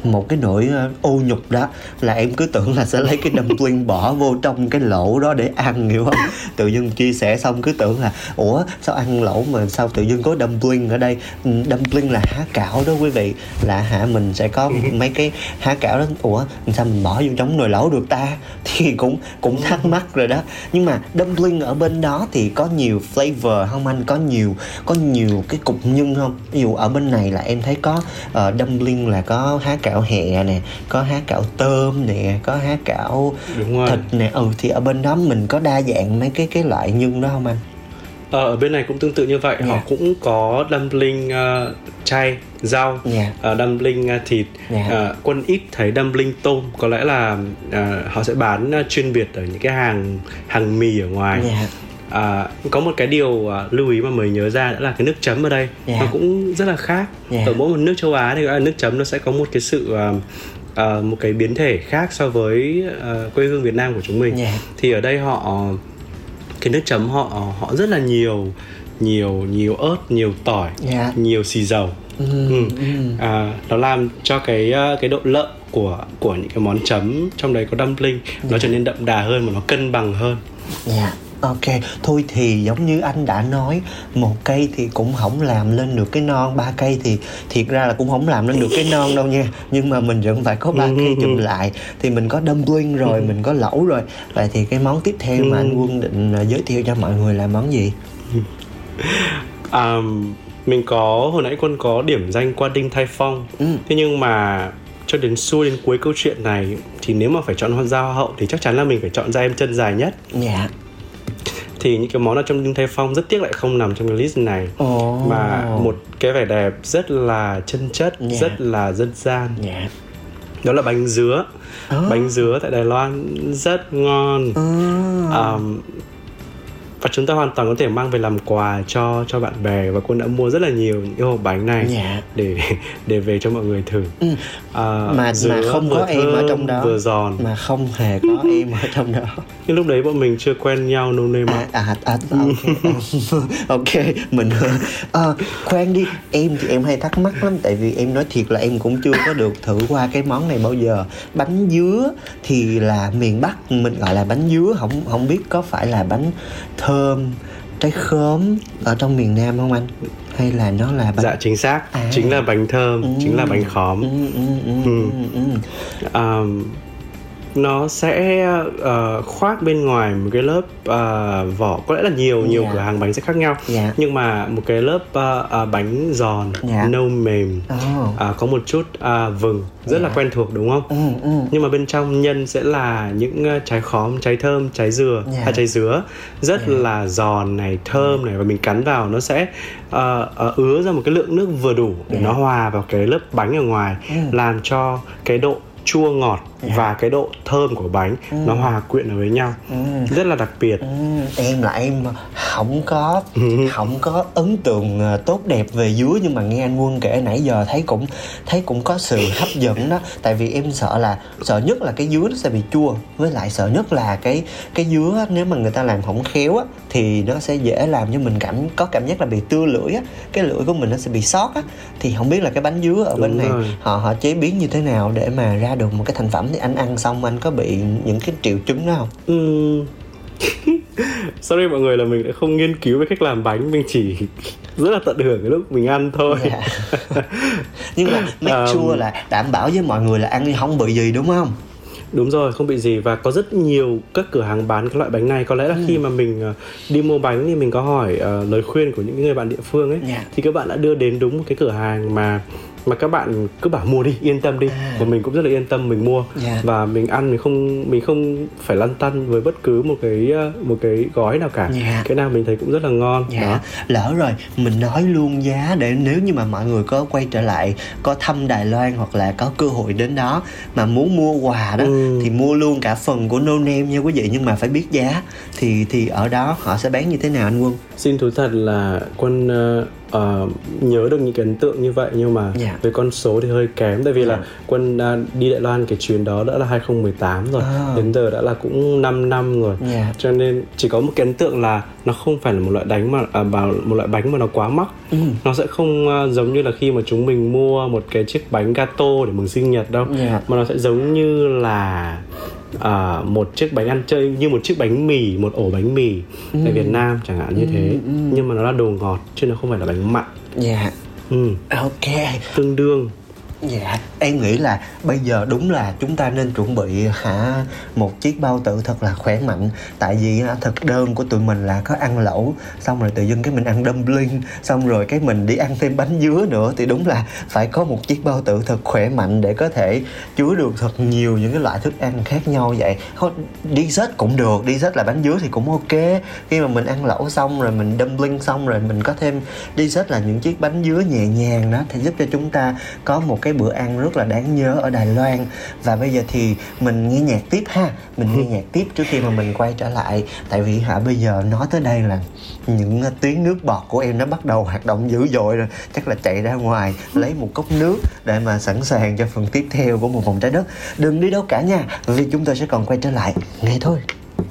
một cái nỗi ờ, ô nhục đó là em cứ tưởng là sẽ lấy cái dumpling bỏ vô trong cái lỗ đó để ăn hiểu không? Tự dưng chia sẻ xong cứ tưởng là ủa sao ăn lẩu mà sao tự dưng có dumpling ở đây? Ừ, dumpling là há cảo đó quý vị. Là hả mình sẽ có mấy cái há cảo đó. Ủa sao mình bỏ vô trong nồi lẩu được ta? Thì cũng cũng thắc mắc rồi đó. Nhưng mà dumpling ở bên đó thì có nhiều flavor không anh? Có nhiều có nhiều cái cục nhân không? Ví dụ ở bên này là em thấy có uh, dumpling là có há cảo hẹ nè có há cảo tôm nè có há cảo thịt nè. Ừ thì ở bên đó mình có đa dạng mấy cái cái loại nhân đó không anh? Ờ, ở bên này cũng tương tự như vậy. Dạ. họ cũng có dumpling uh, chay rau Dạ. uh, dumpling uh, thịt Dạ. uh, quân ít thấy dumpling tôm. Có lẽ là uh, họ sẽ bán uh, chuyên biệt ở những cái hàng hàng mì ở ngoài. Dạ À, có một cái điều uh, lưu ý mà mới nhớ ra đó là cái nước chấm ở đây Dạ. nó cũng rất là khác Dạ. ở mỗi một nước châu Á thì nước chấm nó sẽ có một cái sự uh, uh, một cái biến thể khác so với uh, quê hương Việt Nam của chúng mình Dạ. thì ở đây họ cái nước chấm họ họ rất là nhiều nhiều nhiều ớt nhiều tỏi Dạ. nhiều xì dầu ừ, Ừ. ừ. à, nó làm cho cái ờ, cái độ lợn của của những cái món chấm trong đấy có dumpling nó trở nên đậm đà hơn và nó cân bằng hơn Dạ, ok. Thôi thì giống như anh đã nói, một cây thì cũng không làm lên được cái non, ba cây thì thiệt ra là cũng không làm lên được cái non đâu nha. Nhưng mà mình vẫn phải có ba cây chùm lại. Thì mình có dumpling rồi, mình có lẩu rồi. Vậy thì cái món tiếp theo mà anh Quân định ờ, giới thiệu cho mọi người là món gì? à, mình có hồi nãy quân có điểm danh qua Đinh Thái Phong Ừ. thế nhưng mà cho đến xuôi đến cuối câu chuyện này thì nếu mà phải chọn hoa giao hậu thì chắc chắn là mình phải chọn ra em chân dài nhất Dạ. Thì những cái món ở trong Đinh Thái Phong rất tiếc lại không nằm trong cái list này Ồ. mà một cái vẻ đẹp rất là chân chất Dạ. rất là dân gian Dạ. đó là bánh dứa Ồ. bánh dứa tại Đài Loan rất ngon Ừ. um, và chúng ta hoàn toàn có thể mang về làm quà cho cho bạn bè và quân đã mua rất là nhiều những hộp bánh này Dạ. để để về cho mọi người thử. Ừ. À, mà dứa mà không có em ở trong đó. vừa giòn. Mà không hề có em ở trong đó. Nhưng lúc đấy bọn mình chưa quen nhau no name à à, à ok. Ok mình ờ, khoan đi. Em thì em hay thắc mắc lắm tại vì em nói thiệt là em cũng chưa có được thử qua cái món này bao giờ. Bánh dứa thì là miền bắc mình gọi là bánh dứa không không biết có phải là bánh thơm trái khóm ở trong miền nam không anh hay là nó là bánh dạ chính xác À. chính là bánh thơm Ừ. chính là bánh khóm ừ, ừ, ừ, ừ, ừ. um, nó sẽ uh, khoác bên ngoài một cái lớp uh, vỏ có lẽ là nhiều nhiều Dạ. cửa hàng bánh sẽ khác nhau Dạ. nhưng mà một cái lớp uh, uh, bánh giòn Dạ. nâu mềm Ồ. uh, có một chút uh, vừng rất là Dạ. quen thuộc đúng không ừ, ừ. nhưng mà bên trong nhân sẽ là những trái khóm trái thơm trái dừa Dạ. hay trái dứa rất Dạ. là giòn này thơm này và mình cắn vào nó sẽ uh, uh, ứa ra một cái lượng nước vừa đủ để Dạ. nó hòa vào cái lớp bánh ở ngoài Ừ. làm cho cái độ chua ngọt Dạ. và cái độ thơm của bánh nó hòa quyện ở với nhau. Ừ. rất là đặc biệt. Ừ, em là em không có không có ấn tượng ờ, tốt đẹp về dứa nhưng mà nghe anh Quân kể nãy giờ thấy cũng thấy cũng có sự hấp dẫn đó. Tại vì em sợ là sợ nhất là cái dứa nó sẽ bị chua. Với lại sợ nhất là cái cái dứa nếu mà người ta làm không khéo á thì nó sẽ dễ làm cho mình cảm có cảm giác là bị tưa lưỡi á. Cái lưỡi của mình nó sẽ bị sót á. Thì không biết là cái bánh dứa ở bên Đúng này rồi. họ họ chế biến như thế nào để mà ra được một cái thành phẩm thì anh ăn xong anh có bị những cái triệu chứng đó không? Ừm. Sorry mọi người là mình đã không nghiên cứu về cách làm bánh Mình chỉ rất là tận hưởng cái lúc mình ăn thôi. Dạ. nhưng mà make Um, sure là đảm bảo với mọi người là ăn không bị gì đúng không? Đúng rồi, không bị gì Và có rất nhiều các cửa hàng bán cái loại bánh này. Có lẽ là khi mà mình ờ, đi mua bánh Thì mình có hỏi ờ, lời khuyên của những người bạn địa phương ấy. Dạ. Thì các bạn đã đưa đến đúng một cái cửa hàng mà mà các bạn cứ bảo mua đi yên tâm đi À. và mình cũng rất là yên tâm mình mua Dạ. và mình ăn mình không mình không phải lăn tăn với bất cứ một cái ờ, một cái gói nào cả Dạ. cái nào mình thấy cũng rất là ngon Dạ, đó lỡ rồi mình nói luôn giá để nếu như mà mọi người có quay trở lại có thăm Đài Loan hoặc là có cơ hội đến đó mà muốn mua quà đó Ừ. thì mua luôn cả phần của No Name nha quý vị nhưng mà phải biết giá thì thì ở đó họ sẽ bán như thế nào anh Quân? Xin thú thật là quân ờ, ờ, nhớ được những cái ấn tượng như vậy nhưng mà Dạ. với con số thì hơi kém tại vì là quân đã đi Đài Loan cái chuyến đó đã là 2018 rồi À. đến giờ đã là cũng 5 năm rồi Dạ. cho nên chỉ có một cái ấn tượng là nó không phải là một loại đánh mà à, bảo một loại bánh mà nó quá mắc Ừ. nó sẽ không ờ, giống như là khi mà chúng mình mua một cái chiếc bánh gato để mừng sinh nhật đâu Dạ. mà nó sẽ giống như là à, một chiếc bánh ăn chơi như một chiếc bánh mì một ổ bánh mì tại Việt Nam chẳng hạn như thế. nhưng mà nó là đồ ngọt chứ nó không phải là bánh mặn. Dạ. ừ, Ok. tương đương Dạ, em nghĩ là bây giờ đúng là chúng ta nên chuẩn bị hả một chiếc bao tử thật là khỏe mạnh. Tại vì á, thực đơn của tụi mình là có ăn lẩu Xong rồi tự dưng cái mình ăn dumpling Xong rồi cái mình đi ăn thêm bánh dứa nữa Thì đúng là phải có một chiếc bao tử thật khỏe mạnh Để có thể chứa được thật nhiều những cái loại thức ăn khác nhau vậy. Không, Dessert cũng được, dessert là bánh dứa thì cũng ok. Khi mà mình ăn lẩu xong rồi mình dumpling xong rồi mình có thêm dessert là những chiếc bánh dứa nhẹ nhàng đó Thì giúp cho chúng ta có một cái bữa ăn rất là đáng nhớ ở Đài Loan. Và bây giờ thì mình nghe nhạc tiếp ha. Mình nghe nhạc tiếp trước khi mà mình quay trở lại. Tại vì hả, bây giờ nói tới đây là những à, tiếng nước bọt của em nó bắt đầu hoạt động dữ dội rồi. Chắc là chạy ra ngoài, lấy một cốc nước để mà sẵn sàng cho phần tiếp theo của một vòng trái đất. Đừng đi đâu cả nha, Vì chúng tôi sẽ còn quay trở lại. Ngay thôi.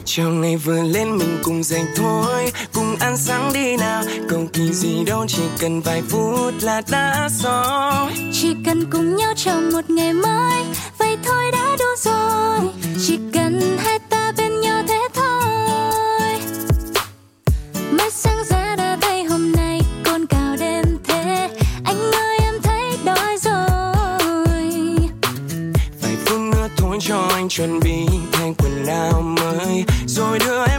Chiều ngày vừa lên mình cùng dậy thôi Cùng ăn sáng đi nào. Cầu kỳ gì đâu chỉ cần vài phút là đã xong. Chỉ cần cùng nhau chào một ngày mới vậy thôi đã đủ rồi. Chỉ cần hai ta bên nhau thế thôi. Mới sáng ra đã thấy hôm nay cồn cào đêm thế. Anh ơi em thấy đói rồi. Vài phút nữa thôi cho anh chuẩn bị thay quần áo mới Rồi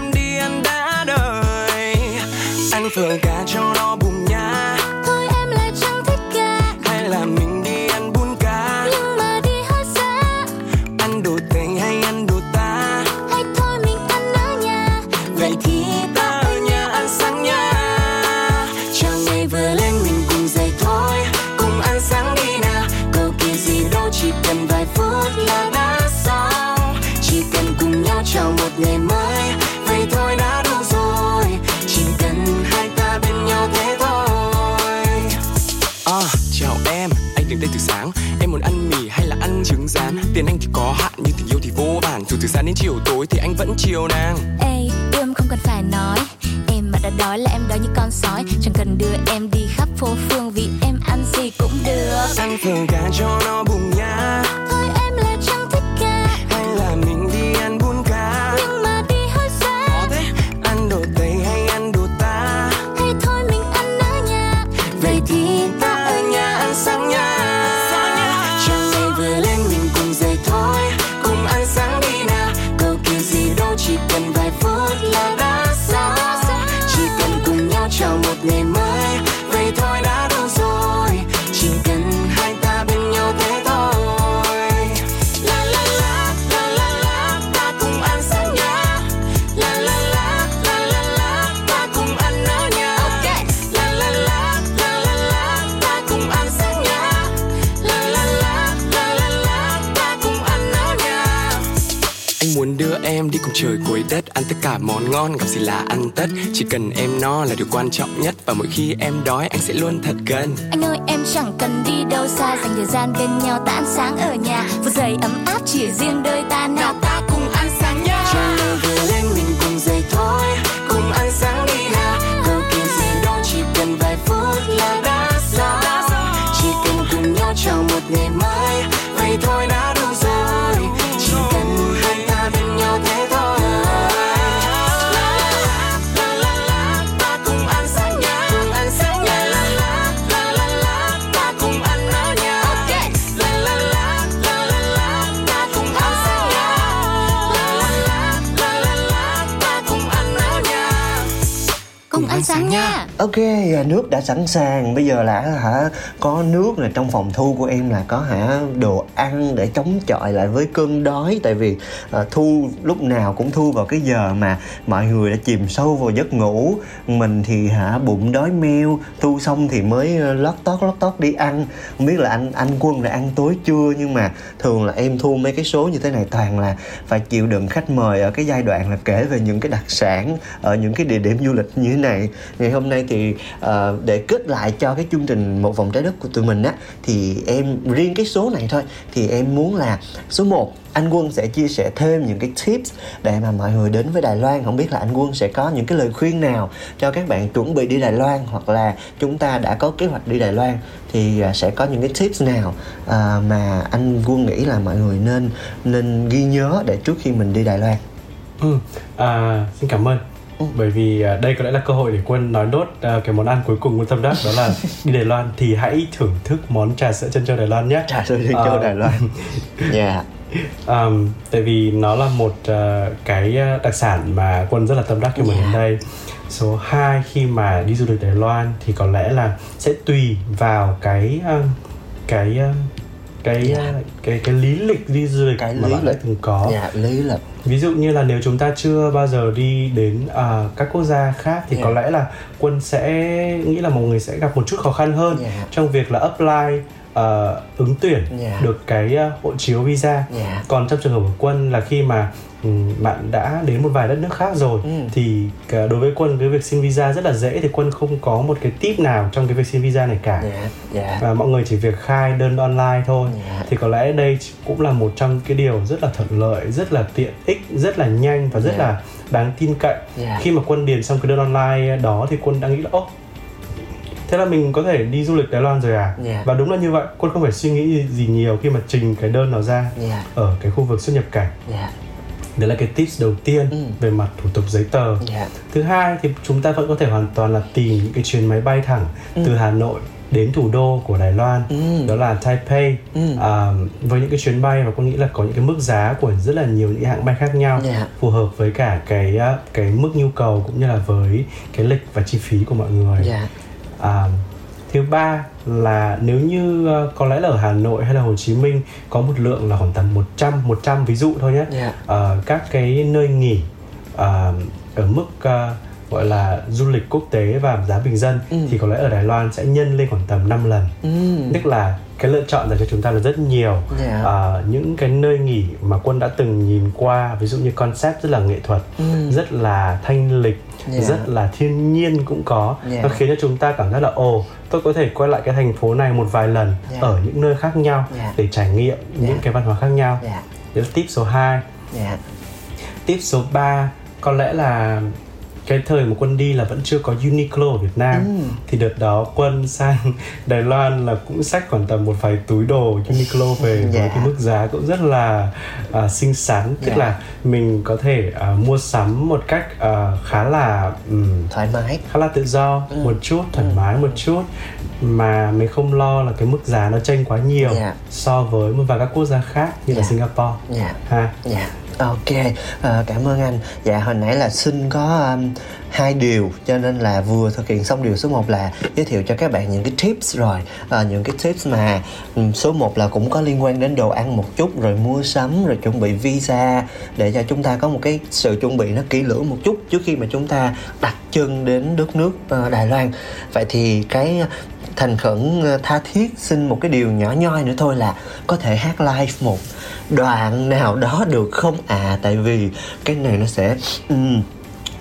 chiều nàng. Ê, yêu em không cần phải nói. Em mà đã đói là em đói như con sói. Chẳng cần đưa em đi khắp phố phường Vì em ăn gì cũng được. Ăn phở cá cho ngon gặp gì là ăn tất Chỉ cần em no là điều quan trọng nhất Và mỗi khi em đói, anh sẽ luôn thật gần. Anh ơi, em chẳng cần đi đâu xa, Dành thời gian bên nhau ta sáng ở nhà. Phút giây ấm áp chỉ riêng đôi ta. Nào ta Ok, à, nước đã sẵn sàng. Bây giờ là hả có nước là trong phòng thu của em là có hả đồ ăn để chống chọi lại với cơn đói tại vì à, thu lúc nào cũng thu vào cái giờ mà mọi người đã chìm sâu vào giấc ngủ. Mình thì hả bụng đói meo, thu xong thì mới ờ, lót tót lót tót đi ăn. Không biết là anh anh Quân đã ăn tối chưa nhưng mà thường là em thu mấy cái số như thế này toàn là phải chịu đựng khách mời ở cái giai đoạn là kể về những cái đặc sản ở những cái địa điểm du lịch như thế này ngày hôm nay thì uh, để kết lại cho cái chương trình một vòng trái đất của tụi mình á thì em riêng cái số này thôi thì em muốn là số 1 anh Quân sẽ chia sẻ thêm những cái tips để mà mọi người đến với Đài Loan không biết là anh Quân sẽ có những cái lời khuyên nào cho các bạn chuẩn bị đi Đài Loan hoặc là chúng ta đã có kế hoạch đi Đài Loan thì ờ, sẽ có những cái tips nào uh, mà anh Quân nghĩ là mọi người nên nên ghi nhớ để trước khi mình đi Đài Loan Ừ, à, xin cảm ơn. Ừ. Bởi vì à, đây có lẽ là cơ hội để Quân nói nốt à, cái món ăn cuối cùng của tâm đắc đó là đi Đài Loan thì hãy thưởng thức món trà sữa chân châu Đài Loan nhé. trà sữa chân châu Ờ, Đài Loan dạ Um, tại vì nó là một à, cái à, đặc sản mà Quân rất là tâm đắc khi mà Dạ. đến đây. Số 2 khi mà đi du lịch Đài Loan thì có lẽ là sẽ tùy vào cái um, cái um, cái Dạ. à, cái cái lý lịch đi du lịch Cái mà lý bạn đã lịch. từng có. dạ lý lịch Ví dụ như là nếu chúng ta chưa bao giờ đi đến à, các quốc gia khác thì Yeah. có lẽ là quân sẽ nghĩ là mọi người sẽ gặp một chút khó khăn hơn Yeah. trong việc là apply à, ứng tuyển Yeah. được cái à, hộ chiếu visa. Yeah. Còn trong trường hợp của quân là khi mà ừm, bạn đã đến một vài đất nước khác rồi Ừ. thì cả đối với quân cái việc xin visa rất là dễ thì quân không có một cái tip nào trong cái việc xin visa này cả dạ dạ và mọi người chỉ việc khai đơn online thôi Dạ. thì có lẽ đây cũng là một trong cái điều rất là thuận lợi rất là tiện ích rất là nhanh và rất Dạ. là đáng tin cậy Dạ. khi mà quân điền xong cái đơn online đó thì quân đã nghĩ là ô thế là mình có thể đi du lịch Đài Loan rồi à? Dạ. và đúng là như vậy quân không phải suy nghĩ gì nhiều khi mà trình cái đơn nó ra dạ. ở cái khu vực xuất nhập cảnh. Dạ. Đấy là cái tips đầu tiên Ừ. về mặt thủ tục giấy tờ. Dạ. Thứ hai thì chúng ta vẫn có thể hoàn toàn là tìm những cái chuyến máy bay thẳng từ Hà Nội đến thủ đô của Đài Loan. Ừ. đó là Taipei. Ừ. à, với những cái chuyến bay và con nghĩ là có những cái mức giá của rất là nhiều những hãng bay khác nhau Dạ. phù hợp với cả cái á, cái mức nhu cầu cũng như là với cái lịch và chi phí của mọi người. Dạ à, thứ ba là nếu như ờ, có lẽ là ở Hà Nội hay là Hồ Chí Minh có một lượng là khoảng tầm 100 100 ví dụ thôi nhé Dạ. Ờ, các cái nơi nghỉ ờ, ở mức ờ, gọi là du lịch quốc tế và giá bình dân Ừ. thì có lẽ ở Đài Loan sẽ nhân lên khoảng tầm 5 lần ừ tức là cái lựa chọn dành cho chúng ta là rất nhiều Dạ. Ờ, những cái nơi nghỉ mà quân đã từng nhìn qua ví dụ như concept rất là nghệ thuật Ừ. rất là thanh lịch Dạ. rất là thiên nhiên cũng có Dạ. nó khiến cho chúng ta cảm giác là ồ tôi có thể quay lại cái thành phố này một vài lần Dạ. ở những nơi khác nhau Dạ. để trải nghiệm Dạ. những cái văn hóa khác nhau dạ đấy là tip số 2 dạ tip số 3 có lẽ là cái thời mà quân đi là vẫn chưa có Uniqlo ở Việt Nam Ừ. thì đợt đó quân sang Đài Loan là cũng xách khoảng tầm một vài túi đồ Uniqlo về với Dạ. cái mức giá cũng rất là à, xinh xắn tức Dạ. là mình có thể à, mua sắm một cách à, khá là ừm, thoải mái khá là tự do Ừ. một chút thoải mái một chút mà mình không lo là cái mức giá nó chênh quá nhiều Dạ. so với một vài các quốc gia khác như là Dạ. Singapore dạ ha Dạ, ok, Ờ, cảm ơn anh. Dạ, hồi nãy là xin có um, hai điều cho nên là vừa thực hiện xong điều số 1 là giới thiệu cho các bạn những cái tips rồi Ờ, những cái tips mà um, số 1 là cũng có liên quan đến đồ ăn một chút rồi mua sắm rồi chuẩn bị visa để cho chúng ta có một cái sự chuẩn bị nó kỹ lưỡng một chút trước khi mà chúng ta đặt chân đến đất nước uh, Đài Loan. Vậy thì cái thành khẩn ờ, tha thiết xin một cái điều nhỏ nhoi nữa thôi là có thể hát live một đoạn nào đó được không à tại vì cái này nó sẽ um,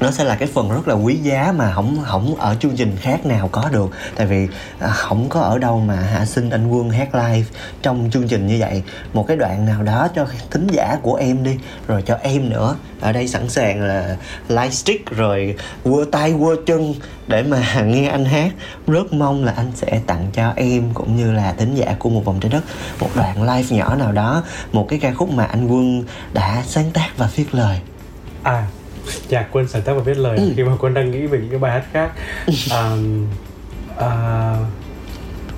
nó sẽ là cái phần rất là quý giá mà không không ở chương trình khác nào có được. Tại vì à, không có ở đâu mà hạ xin anh quân hát live trong chương trình như vậy. Một cái đoạn nào đó cho thính giả của em đi rồi cho em nữa. Ở đây sẵn sàng là live stick rồi quơ tay quơ chân để mà nghe anh hát. Rất mong là anh sẽ tặng cho em cũng như là thính giả của một vòng trái đất một đoạn live nhỏ nào đó. Một cái ca khúc mà anh quân đã sáng tác và viết lời. À, nhạc quân sáng tác và viết lời Ừ. khi mà quân đang nghĩ về những cái bài hát khác. À, à,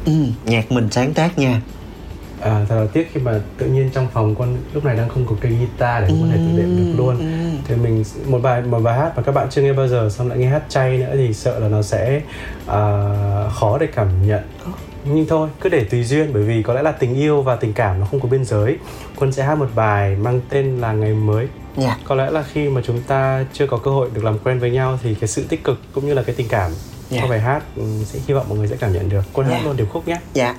ừ, nhạc mình sáng tác nha. À, thật là tiếc khi mà tự nhiên trong phòng con lúc này đang không có cây guitar để có thể tự đệm được luôn. thì mình một bài một bài hát mà các bạn chưa nghe bao giờ xong lại nghe hát chay nữa thì sợ là nó sẽ uh, khó để cảm nhận. Nhưng thôi cứ để tùy duyên bởi vì có lẽ là tình yêu và tình cảm nó không có biên giới. Quân sẽ hát một bài mang tên là ngày mới yeah. Dạ. có lẽ là khi mà chúng ta chưa có cơ hội được làm quen với nhau thì cái sự tích cực cũng như là cái tình cảm yeah. Dạ. trong bài hát ừ, sẽ hy vọng mọi người sẽ cảm nhận được quân yeah. hát dạ. luôn điệp khúc nhé dạ yeah.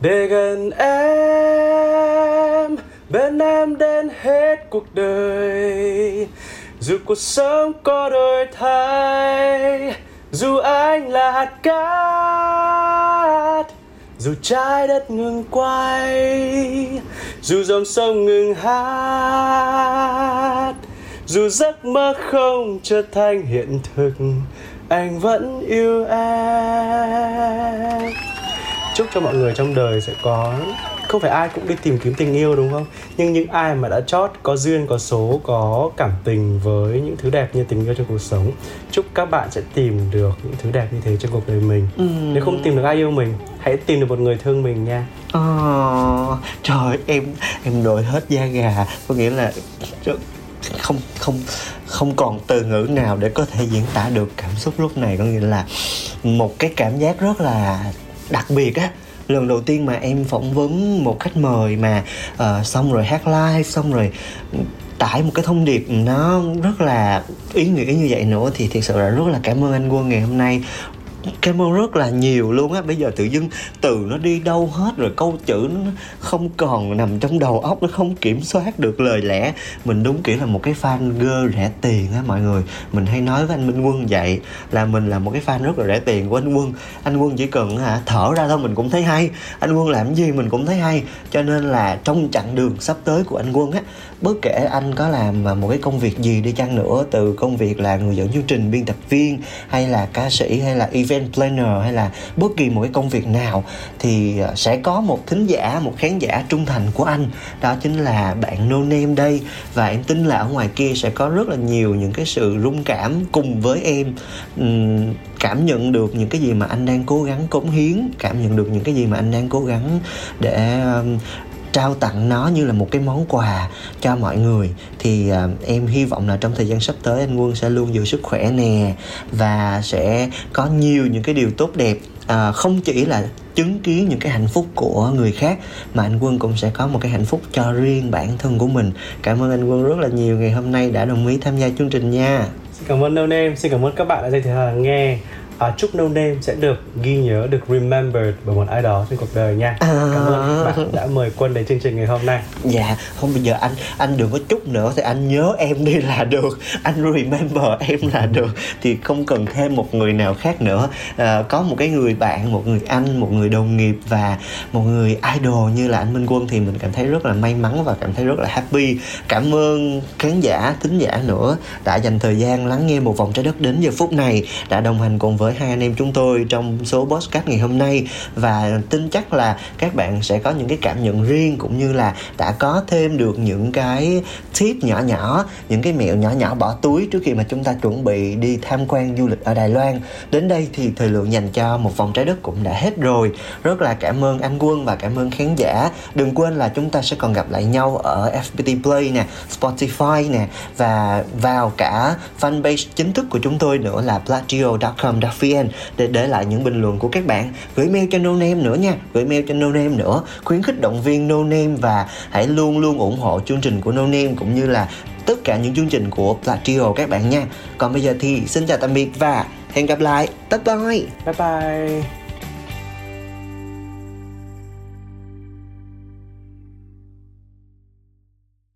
để gần em bên em đến hết cuộc đời dù cuộc sống có đổi thay dù anh là hạt cát dù trái đất ngừng quay, dù dòng sông ngừng hát, dù giấc mơ không trở thành hiện thực, anh vẫn yêu em chúc cho mọi người trong đời sẽ có không phải ai cũng đi tìm kiếm tình yêu đúng không? Nhưng những ai mà đã chót có duyên có số có cảm tình với những thứ đẹp như tình yêu trong cuộc sống chúc các bạn sẽ tìm được những thứ đẹp như thế trong cuộc đời mình. Ừ. nếu không tìm được ai yêu mình hãy tìm được một người thương mình nha. Oh, trời em em nổi hết da gà. Có nghĩa là không không không còn từ ngữ nào để có thể diễn tả được cảm xúc lúc này. Có nghĩa là một cái cảm giác rất là đặc biệt á lần đầu tiên mà em phỏng vấn một khách mời mà uh, xong rồi hát live xong rồi tải một cái thông điệp nó rất là ý nghĩa như vậy nữa thì thực sự là rất là cảm ơn anh quân ngày hôm nay cảm ơn rất là nhiều luôn á. Bây giờ tự dưng từ nó đi đâu hết rồi câu chữ nó không còn nằm trong đầu óc, nó không kiểm soát được lời lẽ. Mình đúng kiểu là một cái fan gơ rẻ tiền á mọi người. Mình hay nói với anh minh quân vậy, là mình là một cái fan rất là rẻ tiền của anh quân. Anh quân chỉ cần hả, thở ra thôi mình cũng thấy hay. Anh quân làm gì mình cũng thấy hay. Cho nên là trong chặng đường sắp tới của anh quân á, bất kể anh có làm một cái công việc gì đi chăng nữa, từ công việc là người dẫn chương trình biên tập viên, hay là ca sĩ, hay là y event planner hay là bất kỳ một cái công việc nào thì ờ, sẽ có một thính giả, một khán giả trung thành của anh. Đó chính là bạn no name đây. Và em tin là ở ngoài kia sẽ có rất là nhiều những cái sự rung cảm cùng với em. Cảm nhận được những cái gì mà anh đang cố gắng cống hiến, cảm nhận được những cái gì mà anh đang cố gắng để trao tặng nó như là một cái món quà cho mọi người. Thì uh, em hy vọng là trong thời gian sắp tới anh quân sẽ luôn giữ sức khỏe nè và sẽ có nhiều những cái điều tốt đẹp. Uh, không chỉ là chứng kiến những cái hạnh phúc của người khác mà anh quân cũng sẽ có một cái hạnh phúc cho riêng bản thân của mình. Cảm ơn anh quân rất là nhiều ngày hôm nay đã đồng ý tham gia chương trình nha. Xin cảm ơn đâu em xin cảm ơn các bạn đã dành thời gian nghe à, chúc No Name sẽ được ghi nhớ được remembered bởi một ai đó trên cuộc đời nha. À... cảm ơn bạn đã mời quân đến chương trình ngày hôm nay. Dạ không bây giờ anh anh đừng có chúc nữa thì anh nhớ em đi là được. Anh remember em là được. Thì không cần thêm một người nào khác nữa. À, có một cái người bạn một người anh một người đồng nghiệp và một người idol như là anh Minh Quân thì mình cảm thấy rất là may mắn và cảm thấy rất là happy. Cảm ơn khán giả thính giả nữa đã dành thời gian lắng nghe một vòng trái đất đến giờ phút này đã đồng hành cùng với với hai anh em chúng tôi trong số podcast ngày hôm nay. Và tin chắc là các bạn sẽ có những cái cảm nhận riêng cũng như là đã có thêm được những cái tip nhỏ nhỏ, những cái mẹo nhỏ nhỏ bỏ túi trước khi mà chúng ta chuẩn bị đi tham quan du lịch ở Đài Loan. Đến đây thì thời lượng dành cho một vòng trái đất cũng đã hết rồi. Rất là cảm ơn anh Quân và cảm ơn khán giả. Đừng quên là chúng ta sẽ còn gặp lại nhau ở FPT Play nè, Spotify nè và vào cả fanpage chính thức của chúng tôi nữa là platio.com.vn vn để để lại những bình luận của các bạn. Gửi mail cho no name nữa nha. Gửi mail cho no name nữa. Khuyến khích động viên no name và hãy luôn luôn ủng hộ chương trình của no name cũng như là tất cả những chương trình của Platio các bạn nha. Còn bây giờ thì xin chào tạm biệt và hẹn gặp lại. Bye bye. Bye bye.